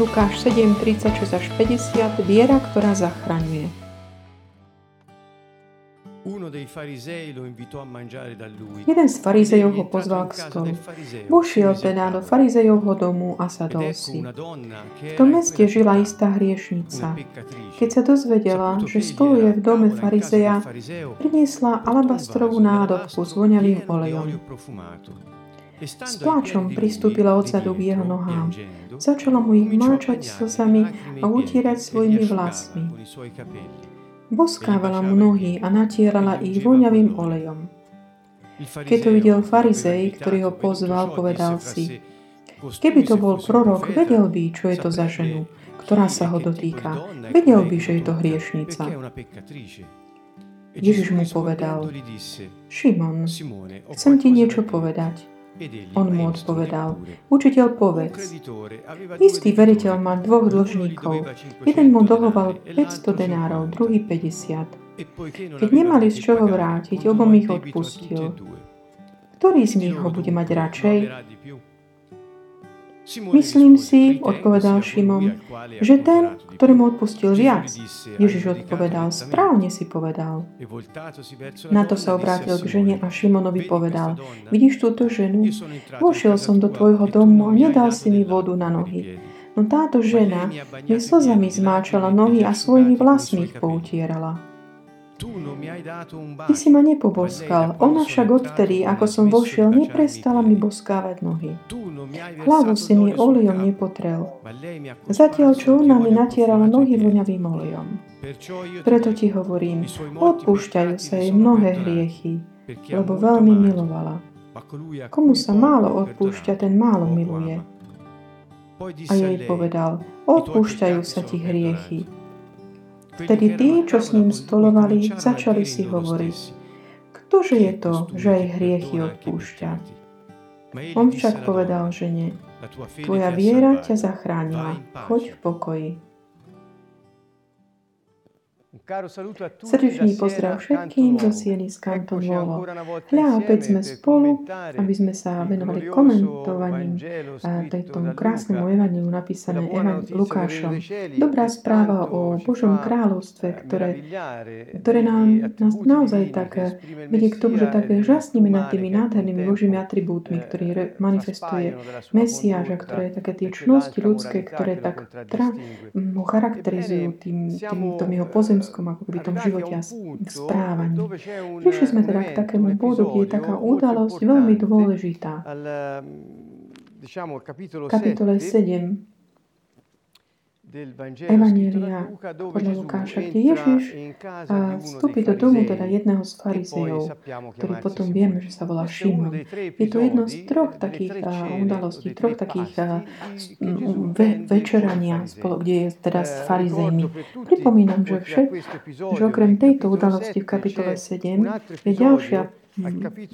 Lukáš 7, 36 až 50, viera, ktorá zachraňuje. Jeden z farizejov ho pozval k stolu. Vošiel teda do farizejovho domu a sadol si. V tom meste žila istá hriešnica. Keď sa dozvedela, že stoluje v dome farizeja, priniesla alabastrovú nádobku s voňavým olejom. S pláčom pristúpila odzadu k jeho nohám. Začala mu ich máčať slzami a utírať svojimi vlasmi. Boskávala mu nohy a natierala ich voňavým olejom. Keď to videl farizej, ktorý ho pozval, povedal si, keby to bol prorok, vedel by, čo je to za ženu, ktorá sa ho dotýka. Vedel by, že je to hriešnica. Ježiš mu povedal, Šimon, chcem ti niečo povedať. On mu odpovedal, učiteľ povedz. Istý veriteľ mal dvoch dlžníkov. Jeden mu dlhoval 500 denárov, druhý 50. Keď nemali z čoho vrátiť, obom ich odpustil. Ktorý z nich ho bude mať radšej? Myslím si, odpovedal Šimon, že ten, ktorý mu odpustil viac. Ježiš odpovedal, správne si povedal. Na to sa obrátil k žene a Šimonovi povedal, vidíš túto ženu? Vošiel som do tvojho domu a nedal si mi vodu na nohy. No táto žena mi slzami zmáčala nohy a svojimi vlasmi ich poutierala. Ty si ma nepoboskal, ona však odtedy, ako som vošiel, neprestala mi boskávať nohy. Hlavu si mi olejom nepotrel. Zatiaľ, čo ona mi natierala nohy voňavým olejom. Preto ti hovorím, odpúšťajú sa jej mnohé hriechy, lebo veľmi milovala. Komu sa málo odpúšťa, ten málo miluje. A jej povedal, odpúšťajú sa ti hriechy. Vtedy tí, čo s ním stolovali, začali si hovoriť, ktože je to, že aj hriechy odpúšťa. On však povedal žene, tvoja viera ťa zachránila, choď v pokoji. Srdečný pozdrav všetkým zo Sieny z Kanton Vovo. Hľa, opäť sme spolu, aby sme sa venovali komentovaním tejto krásnemu evaniu napísané Evan Lukášom. Dobrá správa o Božom kráľovstve, ktoré, ktoré nám, nás naozaj tak vedie k tomu, že tak žasníme nad tými nádhernými Božími atribútmi, ktorý manifestuje Mesiáža, ktoré také tie čnosti ľudské, ktoré tak tra, ho charakterizujú tým, tým, jeho pozemskom celkom ako keby tom živote a správaní. Prišli sme teda k takému bodu, kde je taká udalosť veľmi dôležitá. Kapitole 7 Evanielia podľa Lukáša, kde Ježiš vstúpi do domu teda jedného z farizejov, ktorý potom vieme, že sa volá Šimon. Je to jedno z troch takých udalostí, troch takých ve, večerania, kde je teda s farizejmi. Pripomínam, že, všet, že okrem tejto udalosti v kapitole 7 je ďalšia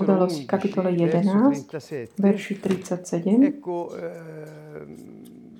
udalosť v kapitole 11, verši 37,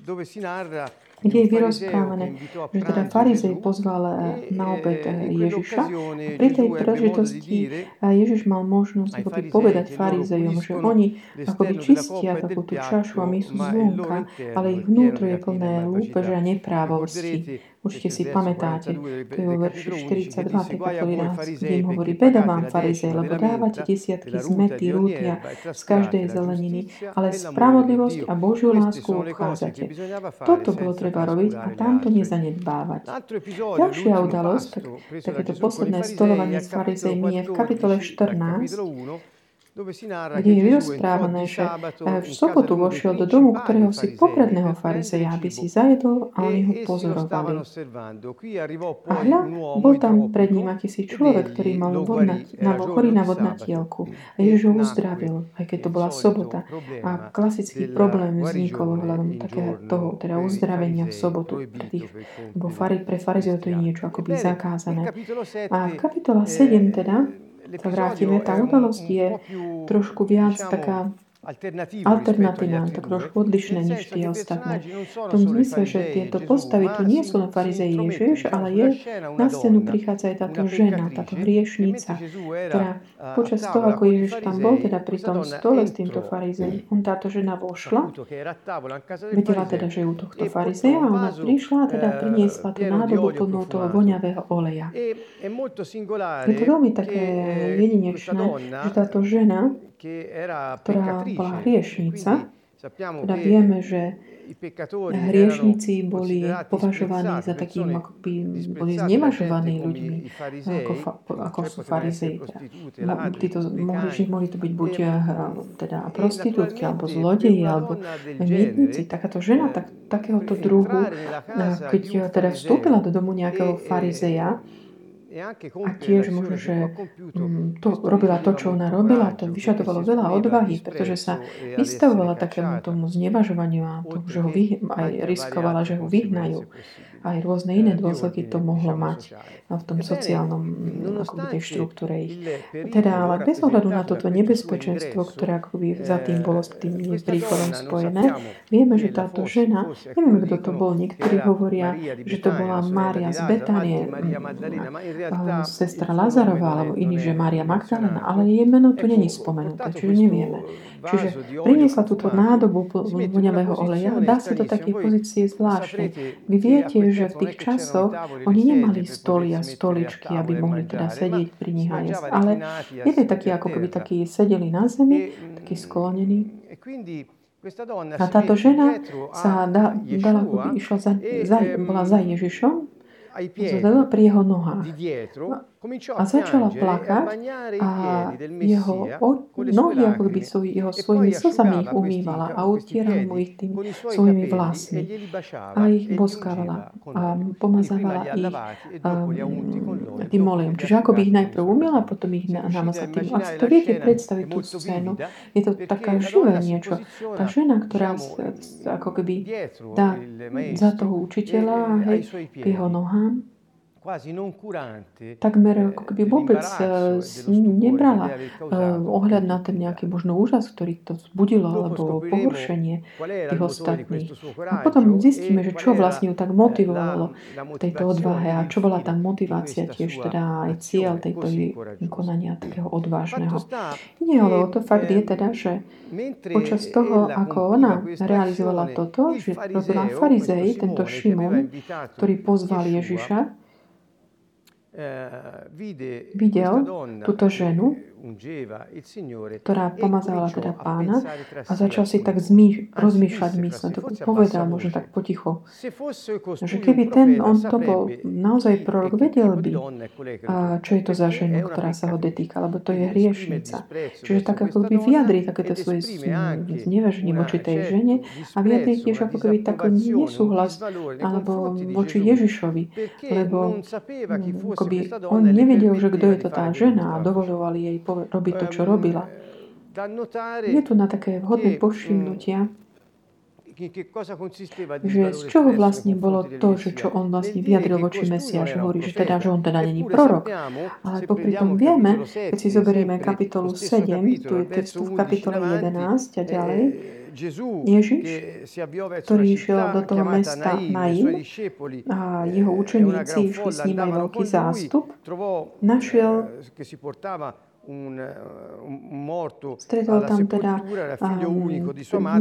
dove si narra kde je vyrozprávané, že teda farizej pozval eh, na obed Ježiša. A pri tej príležitosti eh, Ježiš mal možnosť akoby povedať farizejom, že oni akoby čistia takú tú čašu a my sú zvonka, ale ich vnútro je plné lúpeže a neprávosti. Určite si pamätáte, to je vo verši 42, tej kapitoly kde im hovorí, beda vám, farizej, lebo dávate desiatky zmety, rútia z každej zeleniny, ale spravodlivosť a Božiu lásku obchádzate. Toto bolo treba robiť a tamto nezanedbávať. Ďalšia udalosť, tak, takéto posledné stolovanie s farizejmi je v kapitole 14, kde je vyrozprávané, že eh, v sobotu vošiel do domu ktorého si popredného farizeja, aby si zajedol a oni ho pozorovali. A hľa, bol tam pred ním akýsi človek, ktorý mal vodnať, na, chorý na vodnatielku. A Ježiš ho uzdravil, aj keď to bola sobota. A klasický problém vznikol ohľadom takého toho, teda uzdravenia v sobotu. Pre tých, lebo pre farizeov to je niečo akoby zakázané. A v kapitola 7 teda sa vrátime, tá udalosť je trošku viac taká alternatívne, tak trošku odlišné než tie ostatné. V tom zmysle, že tieto postavy tu nie sú len farizei Ježiš, ale je, na scénu prichádza aj táto žena, táto hriešnica, ktorá počas toho, ako Ježiš tam bol, teda pri tom stole s týmto farizejom, on táto žena vošla, vedela teda, že je u tohto farizeja a ona prišla a teda priniesla tú nádobu plnú toho voňavého oleja. Je to veľmi také jedinečné, že táto žena, ktorá bola hriešnica, teda vieme, že hriešnici boli považovaní za takým, ako by boli znevažovaní ľuďmi, ako, fa, ako sú farizei. Teda. Títo mohli, mohli to byť buď teda prostitútky, alebo zlodeji, alebo mietnici. Takáto žena tak, takéhoto druhu, keď teda vstúpila do domu nejakého farizeja, a tiež možno, že mm, to robila to, čo ona robila, to vyžadovalo veľa odvahy, pretože sa vystavovala takému tomu znevažovaniu a tomu, že ho vy, aj riskovala, že ho vyhnajú aj rôzne iné dôsledky to mohlo mať v tom sociálnom akoby tej štruktúre ich. Teda, ale bez ohľadu na toto nebezpečenstvo, ktoré akoby za tým bolo s tým príchodom spojené, vieme, že táto žena, neviem, kto to bol, niektorí hovoria, že to bola Mária z Betanie, sestra Lazarova, alebo iní, že Mária Magdalena, ale jej meno tu není spomenuté, čiže nevieme. Čiže priniesla túto nádobu voňavého oleja a dá sa do takej pozície zvláštnej. Vy viete, že v tých časoch oni nemali stoly a stoličky, aby mohli teda sedieť pri nich a jesť. Ale je takí, ako keby takí sedeli na zemi, takí sklonení. A táto žena sa da, dala, išla za, za, bola za Ježišom, pri jeho nohách. No, a začala plakať a jeho nohy ako by sú jeho svojimi slzami ich umývala a utierala mu ich tým svojimi vlasmi a ich boskávala a pomazávala ich um, tým olejom. Čiže ako by ich najprv umila, potom ich namazala tým. Ak si to viete predstaviť tú scénu, je to taká živé niečo. Tá žena, ktorá ako keby dá za toho učiteľa hej, k jeho nohám, takmer ako keby vôbec eh, nebrala uh, ohľad na ten nejaký možno úžas, ktorý to vzbudilo, alebo pohoršenie tých ostatných. A potom zistíme, že čo vlastne ju tak motivovalo v tejto odvahe a čo bola tá motivácia tiež teda aj cieľ tejto konania takého odvážneho. Nie, ale o to fakt je teda, že počas toho, ako ona realizovala toto, že robila farizej, tento Šimon, ktorý pozval Ježiša, Eh, videl túto ženu, ktorá pomazávala teda pána a začal si tak zmýš- rozmýšľať mysle. To povedal možno tak poticho. Že keby ten, on to bol naozaj prorok, vedel by, a čo je to za ženu, ktorá sa ho detýka, lebo to je hriešnica. Čiže tak ako by vyjadri takéto svoje znevaženie voči tej žene a vyjadri tiež ako keby taký nesúhlas alebo voči Ježišovi, lebo akoby on nevedel, že kto je to tá žena a dovoloval jej povedať, robiť to, čo robila. Je tu na také vhodné povšimnutia, že z čoho vlastne bolo to, že čo on vlastne vyjadril voči Mesiašu, hovorí, že teda, že on teda není prorok. Ale popri tom vieme, keď si zoberieme kapitolu 7, tu je text v kapitole 11 a ďalej, Ježiš, ktorý išiel do toho mesta Naim a jeho učeníci išli s ním aj veľký zástup, našiel morto Stretol tam teda um,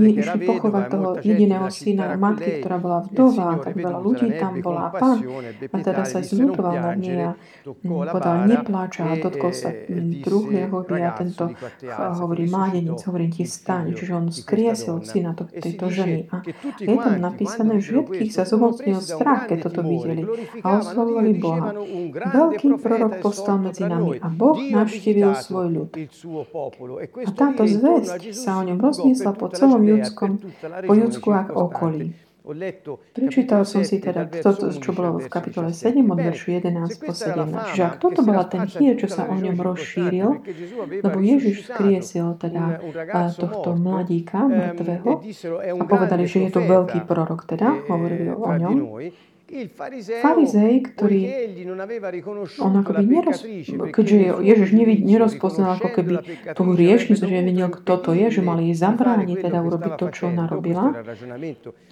išli pochovať toho jediného syna matky, ktorá bola vdova, tak veľa ľudí tam bola a pán a teda sa zľutoval nad nej a povedal, nepláča a dotkol sa druhého a tento hovorí, mládenec, hovorí ti staň, čiže on skriesil syna tejto ženy a je tam napísané, že všetkých sa zomocnil strach, keď toto videli a oslovovali Boha. Veľký prorok postal medzi nami a Boh navštívil svoj ľud. A táto zväzť sa o ňom rozniesla po celom judskom, po judsku a okolí. Prečítal som si teda toto, čo bolo v kapitole 7 od veršu 11 po 17. Čiže ak toto bola ten chýr, čo sa o ňom rozšíril, lebo Ježiš skriesil teda tohto mladíka, mŕtvého, a povedali, že je to veľký prorok teda, hovorili o ňom, Farizej, ktorý on ako by neroz, keďže Ježiš nerozpoznal ako keby tú hriešnicu, že nevedel, kto to je, že mali jej zabrániť teda urobiť to, čo ona robila.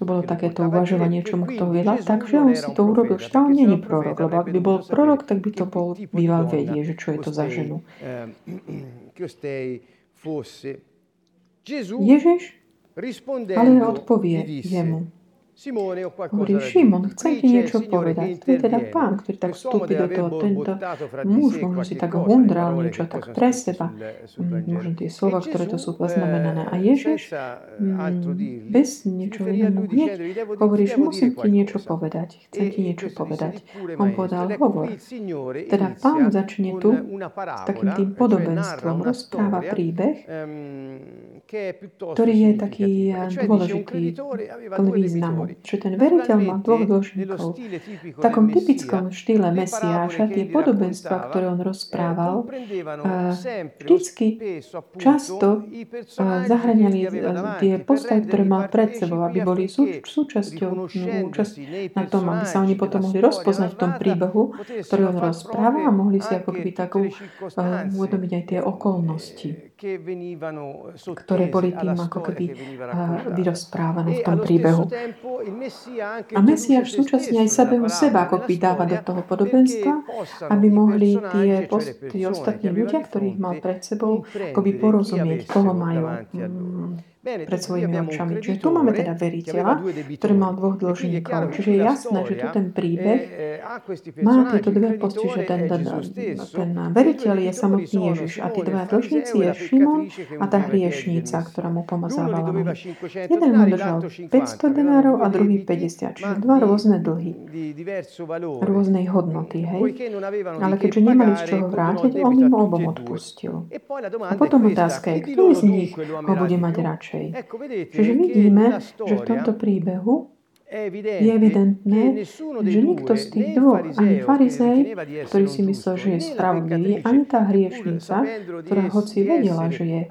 To bolo takéto uvažovanie, čo mu kto vedel, takže on si to urobil, že on není prorok, lebo ak by bol prorok, tak by to bol býval vedie, že čo je to za ženu. Ježiš ale odpovie jemu, Hovorí, Šimon, chcem ti niečo povedať. To je teda pán, ktorý tak vstúpi do toho. Tento muž možno si tak hundral niečo tak pre seba. Možno tie slova, ktoré to sú poznamenané. A Ježiš mm, bez niečo iného hneď hovorí, že musím ti niečo povedať. Chcem ti niečo povedať. On povedal, hovor. Teda pán začne tu s takým tým podobenstvom. Rozpráva príbeh, ktorý je taký dôležitý, plný významu. Čiže ten veriteľ má dvoch dlžníkov. V takom typickom štýle Mesiáša tie podobenstva, ktoré on rozprával, vždycky často zahraniali tie postavy, ktoré mal pred sebou, aby boli súčasťou účasť na tom, aby sa oni potom mohli rozpoznať v tom príbehu, ktorý on rozpráva a mohli si ako keby takú uvedomiť aj tie okolnosti ktoré boli tým ako keby vyrozprávané v tom príbehu. A Mesiáš súčasne aj samého seba ako by dáva do toho podobenstva, aby mohli tie, post, ostatní ľudia, ktorých mal pred sebou, akoby porozumieť, koho majú pred svojimi očami. Čiže tu máme teda veriteľa, ktorý mal dvoch dlžníkov. Čiže je jasné, že tu ten príbeh má tieto dve posti, že ten, ten, ten veriteľ je samotný Ježiš a tí dva dlžníci je Šimon a tá hriešnica, ktorá mu pomazávala. Jeden mu držal 500 denárov a druhý 50, čiže dva rôzne dlhy, rôznej hodnoty, hej. Ale keďže nemali z čoho vrátiť, on im obom odpustil. A potom otázka je, kto z nich ho bude mať radšej? Čiže vidíme, že v tomto príbehu je evidentné, že nikto z tých dvoch, ani farizej, ktorý si myslel, že je spravodlivý, ani tá hriešnica, ktorá hoci vedela, že je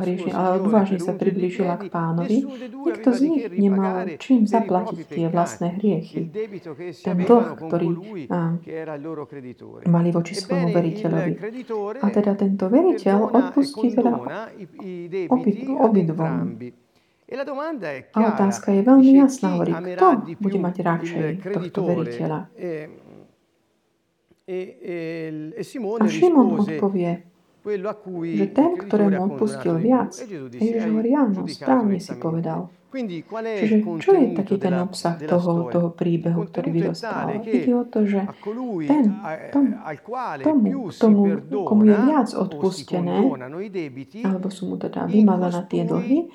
hriešný, ale odvážne sa priblížila k pánovi, nikto z nich nemal čím zaplatiť tie vlastné hriechy. Ten dlh, ktorý mali voči svojmu veriteľovi. A teda tento veriteľ odpustí teda obidvom. A otázka je veľmi jasná, hovorí, kto bude mať radšej tohto veriteľa. A Šimon odpovie, že ten, ktorému odpustil viac, Ježiš hovorí, áno, správne si povedal. Čiže čo je taký ten obsah toho, toho príbehu, ktorý vyrozpráva? Ide o to, že ten, tom, tomu, tomu, komu je viac odpustené, alebo sú mu teda vymazané tie dlhy,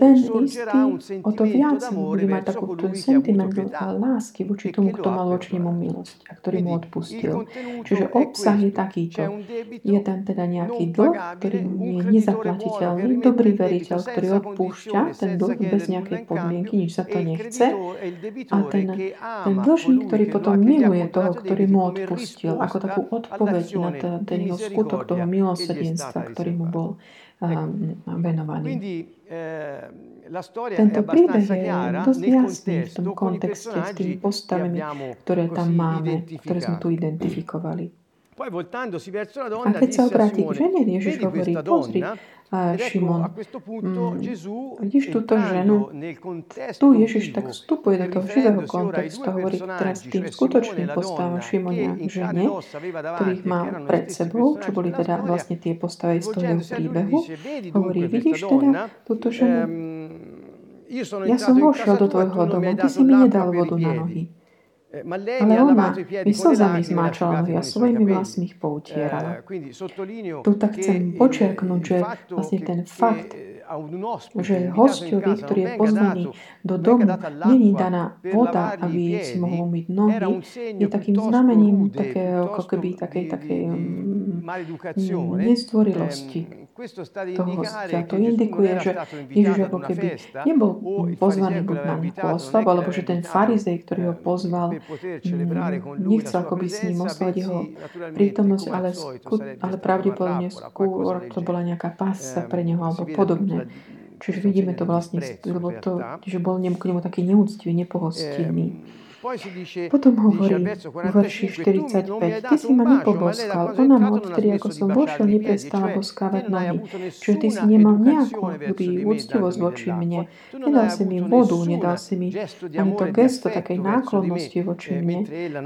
ten istý o to viac bude mať takú ten sentiment lásky voči tomu, kto mal voči nemu milosť a ktorý mu odpustil. Čiže obsah je takýto. Je tam teda nejaký dlh, ktorý je nezaplatiteľný, dobrý veriteľ, ktorý odpúšťa ten dlh bez nejakej podmienky, nič sa to nechce. A ten, ten dlžník, ktorý potom miluje toho, ktorý mu odpustil, ako takú odpoveď na ten, ten jeho skutok toho milosrdenstva, ktorý mu bol um, venovaný. Tento príbeh je dosť jasný v tom kontexte s tými postavami, ktoré tam máme, ktoré sme tu identifikovali. A keď sa obráti k žene, Ježiš hovorí, pozri, Šimon. Vidíš túto ženu? Tu Ježiš tak vstupuje do toho živého kontextu. Hovorí teraz tým skutočným postavom Šimonia žene, ktorých má pred sebou, čo boli teda vlastne tie postavy z toho príbehu. Hovorí, vidíš teda túto ženu? Ja som vošiel do tvojho domu, ty si mi nedal vodu na nohy. Eh, Ale ona mi slzami zmáčala nohy a svojimi vlasmi ich poutierala. Tu tak chcem počiarknúť, že vlastne ten fakt, že hostovi, ktorý je pozvaný do domu, není daná voda, aby si mohol umyť nohy, je takým znamením takého, ako keby takej, takej mm, nezdvorilosti toho hostia. To indikuje, že Ježiš ako keby nebol pozvaný buď na oslavu, alebo že ten farizej, ktorý ho pozval, nechcel akoby s ním oslaviť jeho prítomnosť, ale, sku, ale pravdepodobne skôr to bola nejaká pásca pre neho alebo podobné. Čiže vidíme to vlastne, lebo to, že bol k nemu taký neúctivý, nepohostinný. Potom hovorí v verši 45, ty si ma nepoboskal, ona ma odtedy, ako som vošiel, neprestala boskávať nohy. Čiže ty si nemal nejakú ľudí, úctivosť voči mne. Nedal si mi vodu, nedal si mi ani to gesto takej náklonnosti voči mne,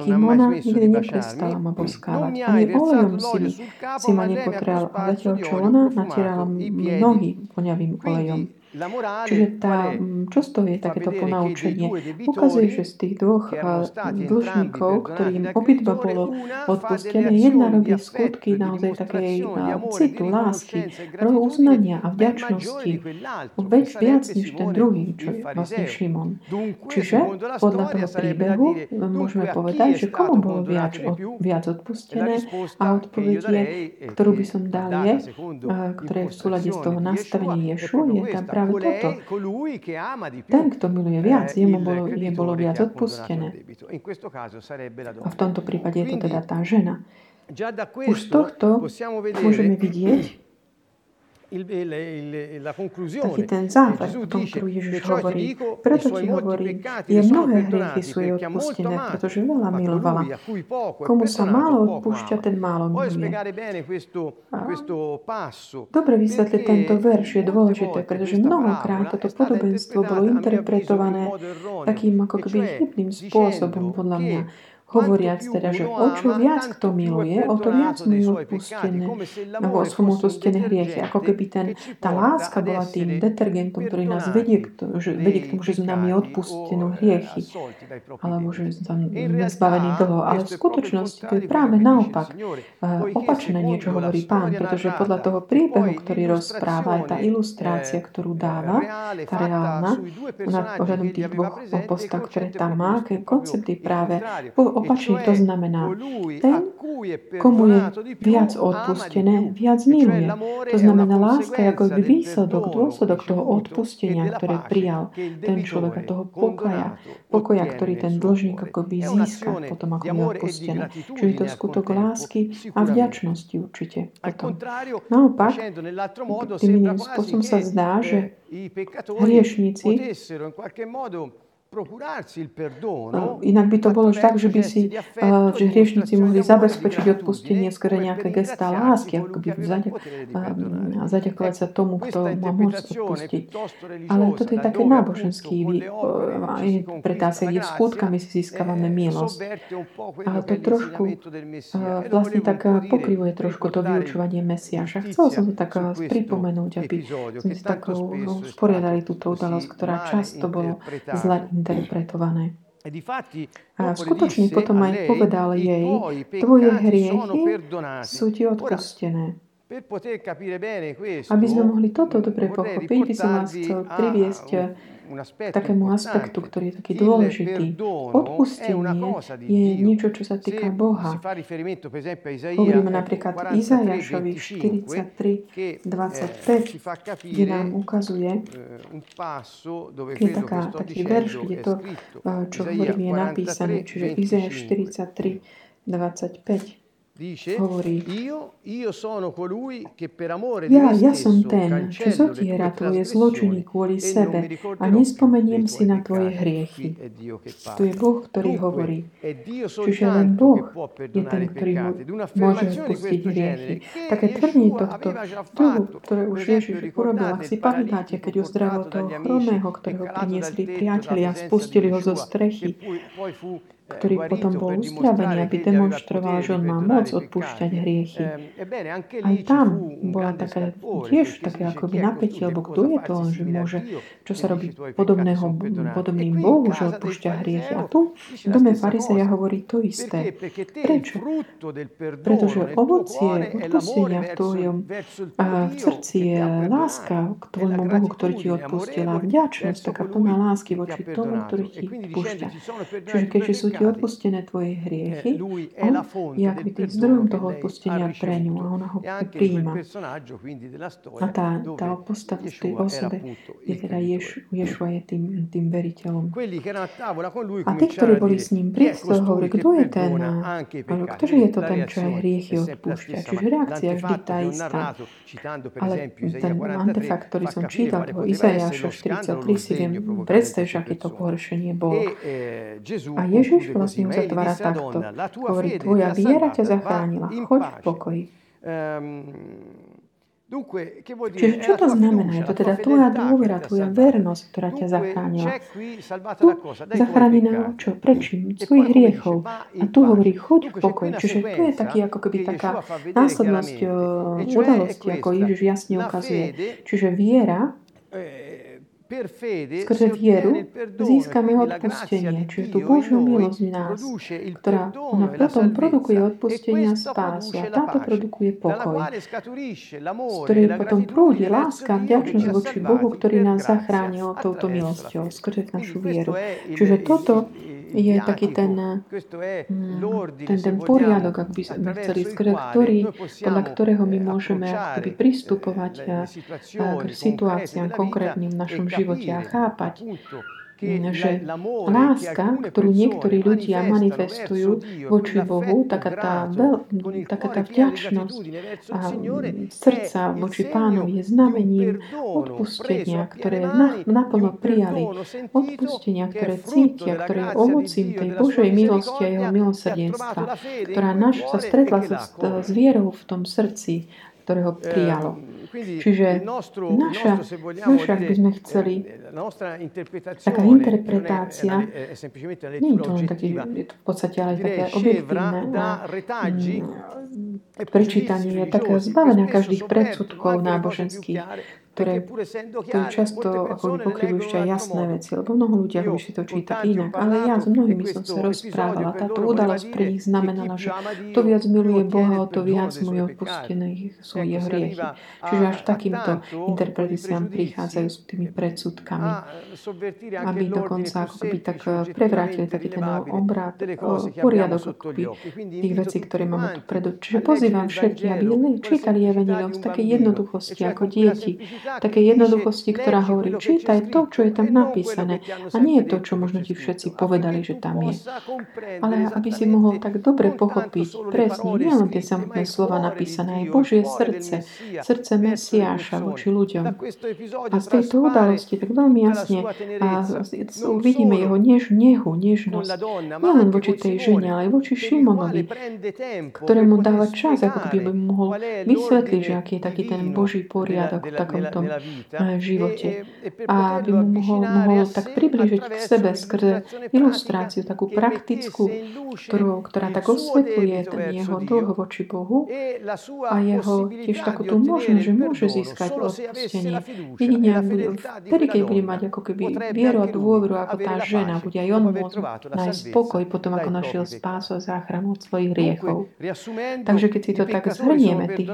kým ona nikdy neprestala ma boskávať. Ani olejom si, si ma nepotrel, a zatiaľ čo ona natierala nohy voňavým olejom. Čiže tá, čo z toho je takéto ponaučenie? Ukazuje, že z tých dvoch dlžníkov, ktorým obidva bolo odpustené, jedna robí skutky naozaj takej citu, lásky, uznania a vďačnosti. Veď viac než ten druhý, čo je vlastne Šimon. Čiže podľa toho príbehu môžeme povedať, že komu bolo viac, od, viac odpustené a odpovedie, ktorú by som dal je, ktoré je v súlade z toho nastavenia Ješu, je tam práve toto. Ten, kto miluje viac, jemu bolo, je bolo viac odpustené. A v tomto prípade je to teda tá žena. Už z tohto môžeme vidieť, ten záver, v tom, ktorú Ježiš hovorí. Preto ti hovorí, je mnohé hriechy sú jej odpustené, pretože veľa milovala. Komu sa málo odpúšťa, ten málo miluje. Dobre vysvetliť tento verš je dôležité, pretože mnohokrát toto podobenstvo bolo interpretované takým ako keby chybným spôsobom, podľa mňa hovoriac teda, že o čo viac kto miluje, o to viac mu je odpustené, alebo sú mu odpustené hriechy. Ako keby ten, tá láska bola tým detergentom, ktorý nás vedie k, to, že, vedie k tomu, že nám je odpustené hriechy, alebo že sme zbavení toho. Ale v skutočnosti to je práve naopak. Opačné niečo hovorí pán, pretože podľa toho príbehu, ktorý rozpráva, aj tá ilustrácia, ktorú dáva, tá reálna, nad pohľadom tých dvoch postav, ktoré tam má, aké koncepty práve opačne to znamená, ten, komu je viac odpustené, viac miluje. To znamená, láska je ako výsledok, dôsledok toho odpustenia, ktoré prijal ten človek a toho pokoja, pokoja, ktorý ten dlžník ako by získa potom, ako mu je odpustené. Čiže to je skutok lásky a vďačnosti určite. Potom. Naopak, tým iným spôsobom sa zdá, že hriešníci No, inak by to bolo tak, že by si, uh, že hriešnici mohli zabezpečiť odpustenie skôr nejaké gestá lásky, ako by zaďak, uh, zaďakovať sa tomu, kto má môcť odpustiť. Ale toto je také náboženský pretásek, kde skutkami si získavame milosť. Ale to trošku uh, vlastne tak pokrivuje trošku to vyučovanie Mesiaša. Chcel som to tak pripomenúť, aby sme si tak usporiadali túto udalosť, ktorá často bolo zle interpretované. A skutočne potom aj povedal jej, tvoje hriechy sú ti odpustené. Aby sme mohli toto dobre pochopiť, by som vás chcel priviesť takému aspektu, ktorý je taký dôležitý. Odpustenie je niečo, čo sa týka Boha. Hovoríme napríklad Izajašovi 43, 25, kde nám ukazuje, je taká, taký verš, kde to, čo hovorím, je napísané, čiže Izajaš 43, 25 hovorí, ja, ja som ten, čo zotiera tvoje zločiny kvôli sebe a nespomeniem si na tvoje hriechy. Tu je Boh, ktorý hovorí. Čiže len Boh je ten, ktorý môže odpustiť hriechy. Také tvrdenie tohto druhu, ktoré už Ježiš urobil, ak si pamätáte, keď uzdravil toho chromého, ktorého priniesli priatelia, spustili ho zo strechy, ktorý potom bol uzdravený, aby demonstroval, že on má moc odpúšťať hriechy. Aj tam bola taká, tiež také akoby napätie, lebo kto je to že môže, čo sa robí podobného, podobným Bohu, že odpúšťa hriechy. A tu v dome farizeja hovorí to isté. Prečo? Pretože ovocie odpustenia v tvojom v srdci je láska k tvojmu Bohu, ktorý ti odpustil a vďačnosť, taká plná lásky voči tomu, ktorý ti odpúšťa. Čiže keďže sú ti odpustené tvoje hriechy, on je akoby tým zdrojom toho odpustenia pre ňu a ona ho e prijíma. A tá, tá postava v tej osobe je teda Ješu, Ješua je tým, tým veriteľom. A tí, ktorí boli s ním pri stole, hovorí, kto je ten, ktože je to ten, čo aj hriechy odpúšťa. Čiže reakcia vždy tá istá. Ale ten antefakt, ktorý som čítal, toho Izajaša 43, si viem predstaviť, aké to pohoršenie bolo. A Ježiš vlastne uzatvára takto. Hovorí, tvoja viera ťa zachránila. Choď v pokoji. Čiže čo to znamená? Je to teda tvoja dôvera, tvoja vernosť, ktorá ťa zachránila. Tu zachráneného čo? Prečím? Svojich hriechov. A tu hovorí, choď v pokoj. Čiže tu je taký ako keby taká následnosť udalosti, ako Ježiš jasne ukazuje. Čiže viera Skrze vieru získame odpustenie, čiže tú Božiu milosť v nás, ktorá ona potom produkuje odpustenie a spásu. A táto produkuje pokoj, z ktorej potom prúdi láska a vďačnosť voči Bohu, ktorý nás zachránil touto milosťou skrze našu vieru. Čiže toto je taký ten, mm, ten, ten poriadok, ak by sme chceli, ktorý, podľa ktorého my môžeme akoby pristupovať k situáciám konkrétnym v našom živote a chápať, že láska, ktorú niektorí ľudia manifestujú voči Bohu, taká tá, veľ, taká tá vďačnosť. a srdca voči Pánovi je znamením odpustenia, ktoré naplno prijali. Odpustenia, ktoré cítia, ktoré je ovocím tej Božej milosti a jeho milosrdenstva, ktorá naš sa stretla s, s vierou v tom srdci, ktoré ho prijalo. Čiže naša, naša, ak by sme chceli, taká interpretácia, nie je to len taký, je to v podstate ale také objektívne prečítanie je také zbavené každých predsudkov náboženských ktoré to často ako pokryvujú ešte aj jasné veci, lebo mnoho ľudí ako si to číta inak. Ale ja s mnohými som sa rozprávala. Táto udalosť pre nich znamenala, že to viac miluje Boha, o to viac mu je odpustené sú jeho hriechy. Čiže až takýmto interpretáciám prichádzajú s tými predsudkami, aby dokonca ako by tak prevrátili taký ten obrad, poriadok akoby tých vecí, ktoré máme tu predu. Čiže pozývam všetkých, aby čítali Evangelium z takej jednoduchosti ako deti, také jednoduchosti, ktorá hovorí, čítaj to, čo je tam napísané a nie je to, čo možno ti všetci povedali, že tam je. Ale aby si mohol tak dobre pochopiť presne, nielen tie samotné slova napísané, aj Božie srdce, srdce Mesiáša voči ľuďom. A z tejto udalosti tak veľmi jasne a uvidíme jeho než, nehu, nežnosť. Nielen voči tej žene, ale aj voči Šimonovi, ktorému dáva čas, ako by mohol vysvetliť, že aký je taký ten Boží poriadok v takom tom živote. A aby mu mohol, mohol tak približiť k sebe skrze ilustráciu, takú praktickú, ktorú, ktorá tak osvetľuje ten jeho dlh voči Bohu a jeho tiež takú tú možnosť, že môže získať odpustenie. Jedine, vtedy, keď bude mať ako keby vieru a dôveru, ako tá žena, bude aj on môcť nájsť spokoj potom, ako našiel spásu a záchranu od svojich hriechov. Takže keď si to tak zhrnieme, tých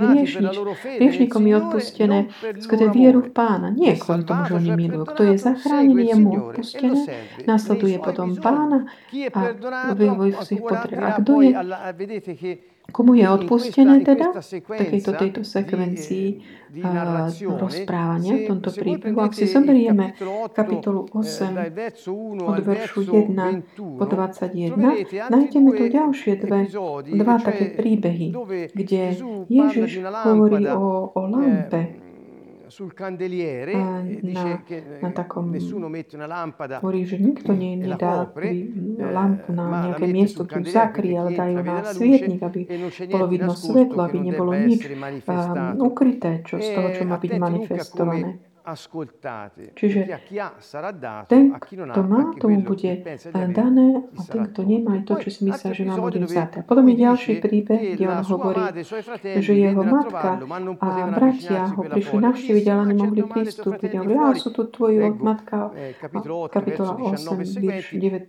hriešnikom je odpustené skrze máte vieru v pána. Nie kvôli tomu, že oni milujú. Kto je zachránený, je mu odpustené. Nasleduje potom pána a vývoj svojich potreb. A kto je Komu je odpustené teda v takejto tejto sekvencii uh, rozprávania v tomto príbehu? Ak si zoberieme kapitolu 8 od veršu 1 po 21, nájdeme tu ďalšie dve, dva také príbehy, kde Ježiš hovorí o, o lampe, sul candeliere a e dice che takom, nessuno mette una lampada hovorí, že nikto nie, nedá lampu na nejaké miesto, tu zakrie, ale dajú na svietnik, aby bolo vidno svetlo, aby nebolo nič ukryté čo, z toho, čo má byť manifestované. Čiže ten, kto má, tomu bude dané a ten, kto nemá, je to, čo si myslel, že má, bude vzaté. Potom je ďalší príbeh, kde on hovorí, že jeho matka a bratia ho prišli navštíviť, ale nemohli pristúpiť. A hovorí, ale sú tu tvoji matka, kapitola 8, verš 9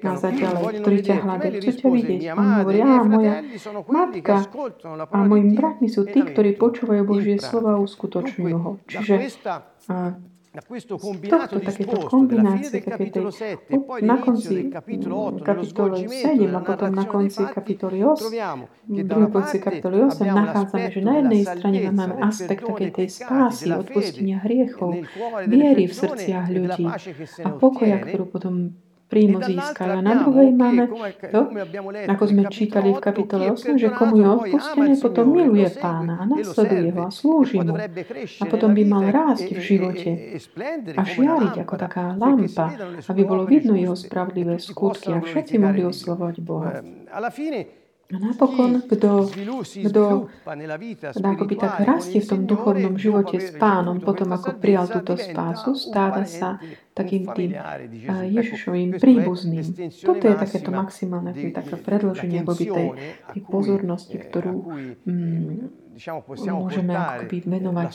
a ďalej, ktorí ťa hľadajú. Chcú ťa vidieť. A on hovorí, a moja matka a mojim bratmi sú tí, ktorí počúvajú Božie slova a uskutočňujú ho. Čiže a z tohto takéto kombinácie takej na konci kapitoly 7 a potom na konci kapitoly 8, v druhej polovici kapitoly 8 nachádzame, že na jednej strane máme aspekt takej tej spásy, odpustenia hriechov, viery v srdciach ľudí a pokoja, ktorú potom príjmu získajú. A na druhej máme to, ako sme čítali v kapitole 8, že komu je odpustené, potom miluje pána a nasleduje ho a slúži mu. A potom by mal rásť v živote a žiariť ako taká lampa, aby bolo vidno jeho spravodlivé skutky a všetci mohli oslovať Boha. A napokon, kto, kto akoby tak rastie v tom duchovnom živote s pánom, potom ako prijal túto spásu, stáva sa takým tým Ježišovým príbuzným. Toto je takéto maximálne, také predloženie akoby tej, tej pozornosti, ktorú mm, môžeme akoby venovať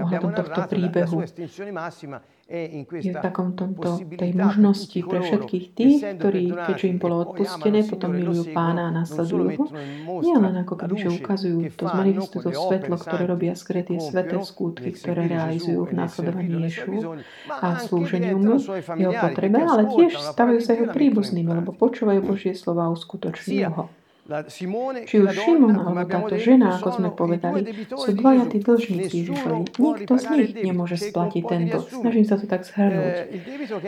ohľadom tohto príbehu je v takom tomto, tej možnosti pre všetkých tých, ktorí, keďže im bolo odpustené, potom milujú pána a nasledujú ho. Nie len ako keby, že ukazujú to, zmanifestujú to svetlo, ktoré robia skre tie sveté skutky, ktoré realizujú v následovaní Ješu a slúženiu mu, jeho potrebe, ale tiež stavajú sa jeho príbuznými, lebo počúvajú Božie slova a uskutočňujú ho. Či už Šimon alebo táto žena, ako sme povedali, sú dvaja tí dlžníci Ježišovi. Nikto z nich nemôže splatiť ten dlh. Snažím sa to tak zhrnúť.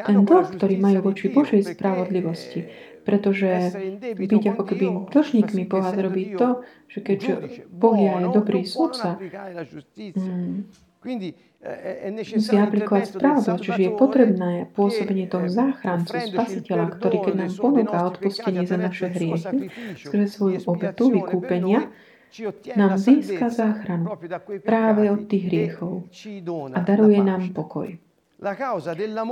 Ten dlh, ktorý majú voči Božej spravodlivosti, pretože byť ako keby dlžníkmi Boha robí to, že keďže Boh je dobrý sudca, mm, musí aplikovať spravodlivosť, čiže je potrebné pôsobenie toho záchrancu, spasiteľa, ktorý keď nám ponúka odpustenie za naše hriechy, skrze svoju obetu vykúpenia, nám získa záchranu práve od tých hriechov a daruje nám pokoj.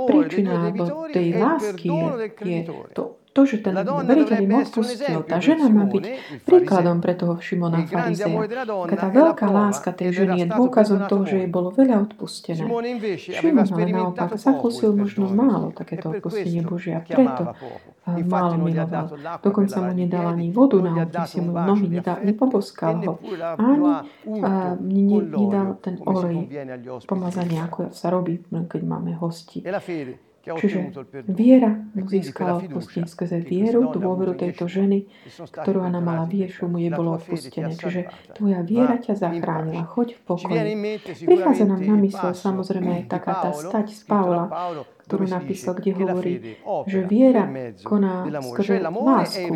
Príčina tej lásky je, je to to, že ten veriteľ im odpustil, tá žena má byť príkladom pre toho Šimona Farizeja. Tá veľká láska tej ženy je dôkazom toho, že jej bolo veľa odpustené. Šimon ale naopak zakúsil možno málo takéto odpustenie Božia, preto málo miloval. Dokonca mu nedal ani vodu na si mu nohy, nedal, nepoboskal ho, ani nedal ten olej pomazania, ako sa robí, keď máme hosti. Čiže viera získala odpustenie skrze vieru, dôveru tejto ženy, ktorú ona mala viešu, mu je bolo odpustené. Čiže tvoja viera ťa zachránila. Choď v pokoji. Prichádza nám na mysle samozrejme aj taká tá stať z Paula, ktorú napísal, kde hovorí, že viera koná skrze lásku.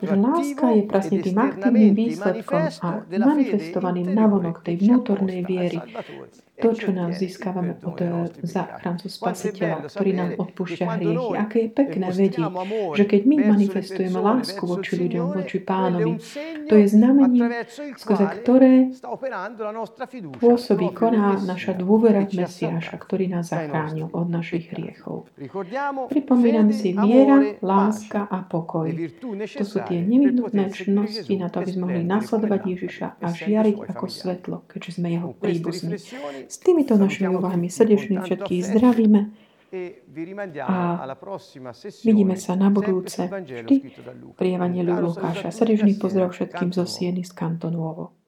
Že láska je presne tým aktívnym výsledkom a manifestovaným navonok tej vnútornej viery to, čo nám získavame od eh, záchrancu Spasiteľa, ktorý nám odpúšťa hriechy. Aké je pekné vedieť, že keď my manifestujeme lásku voči ľuďom, voči pánovi, to je znamenie, skrze ktoré pôsobí, koná naša dôvera v Mesiáša, ktorý nás zachránil od našich hriechov. Pripomínam si viera, láska a pokoj. To sú tie nevyhnutné činnosti na to, aby sme mohli nasledovať Ježiša a žiariť ako svetlo, keďže sme jeho príbuzní. S týmito našimi úvahami srdečne všetkých zdravíme a vidíme sa na budúce vždy pri Evangeliu Lukáša. Srdečný pozdrav všetkým zo Sieny z Kantonovo.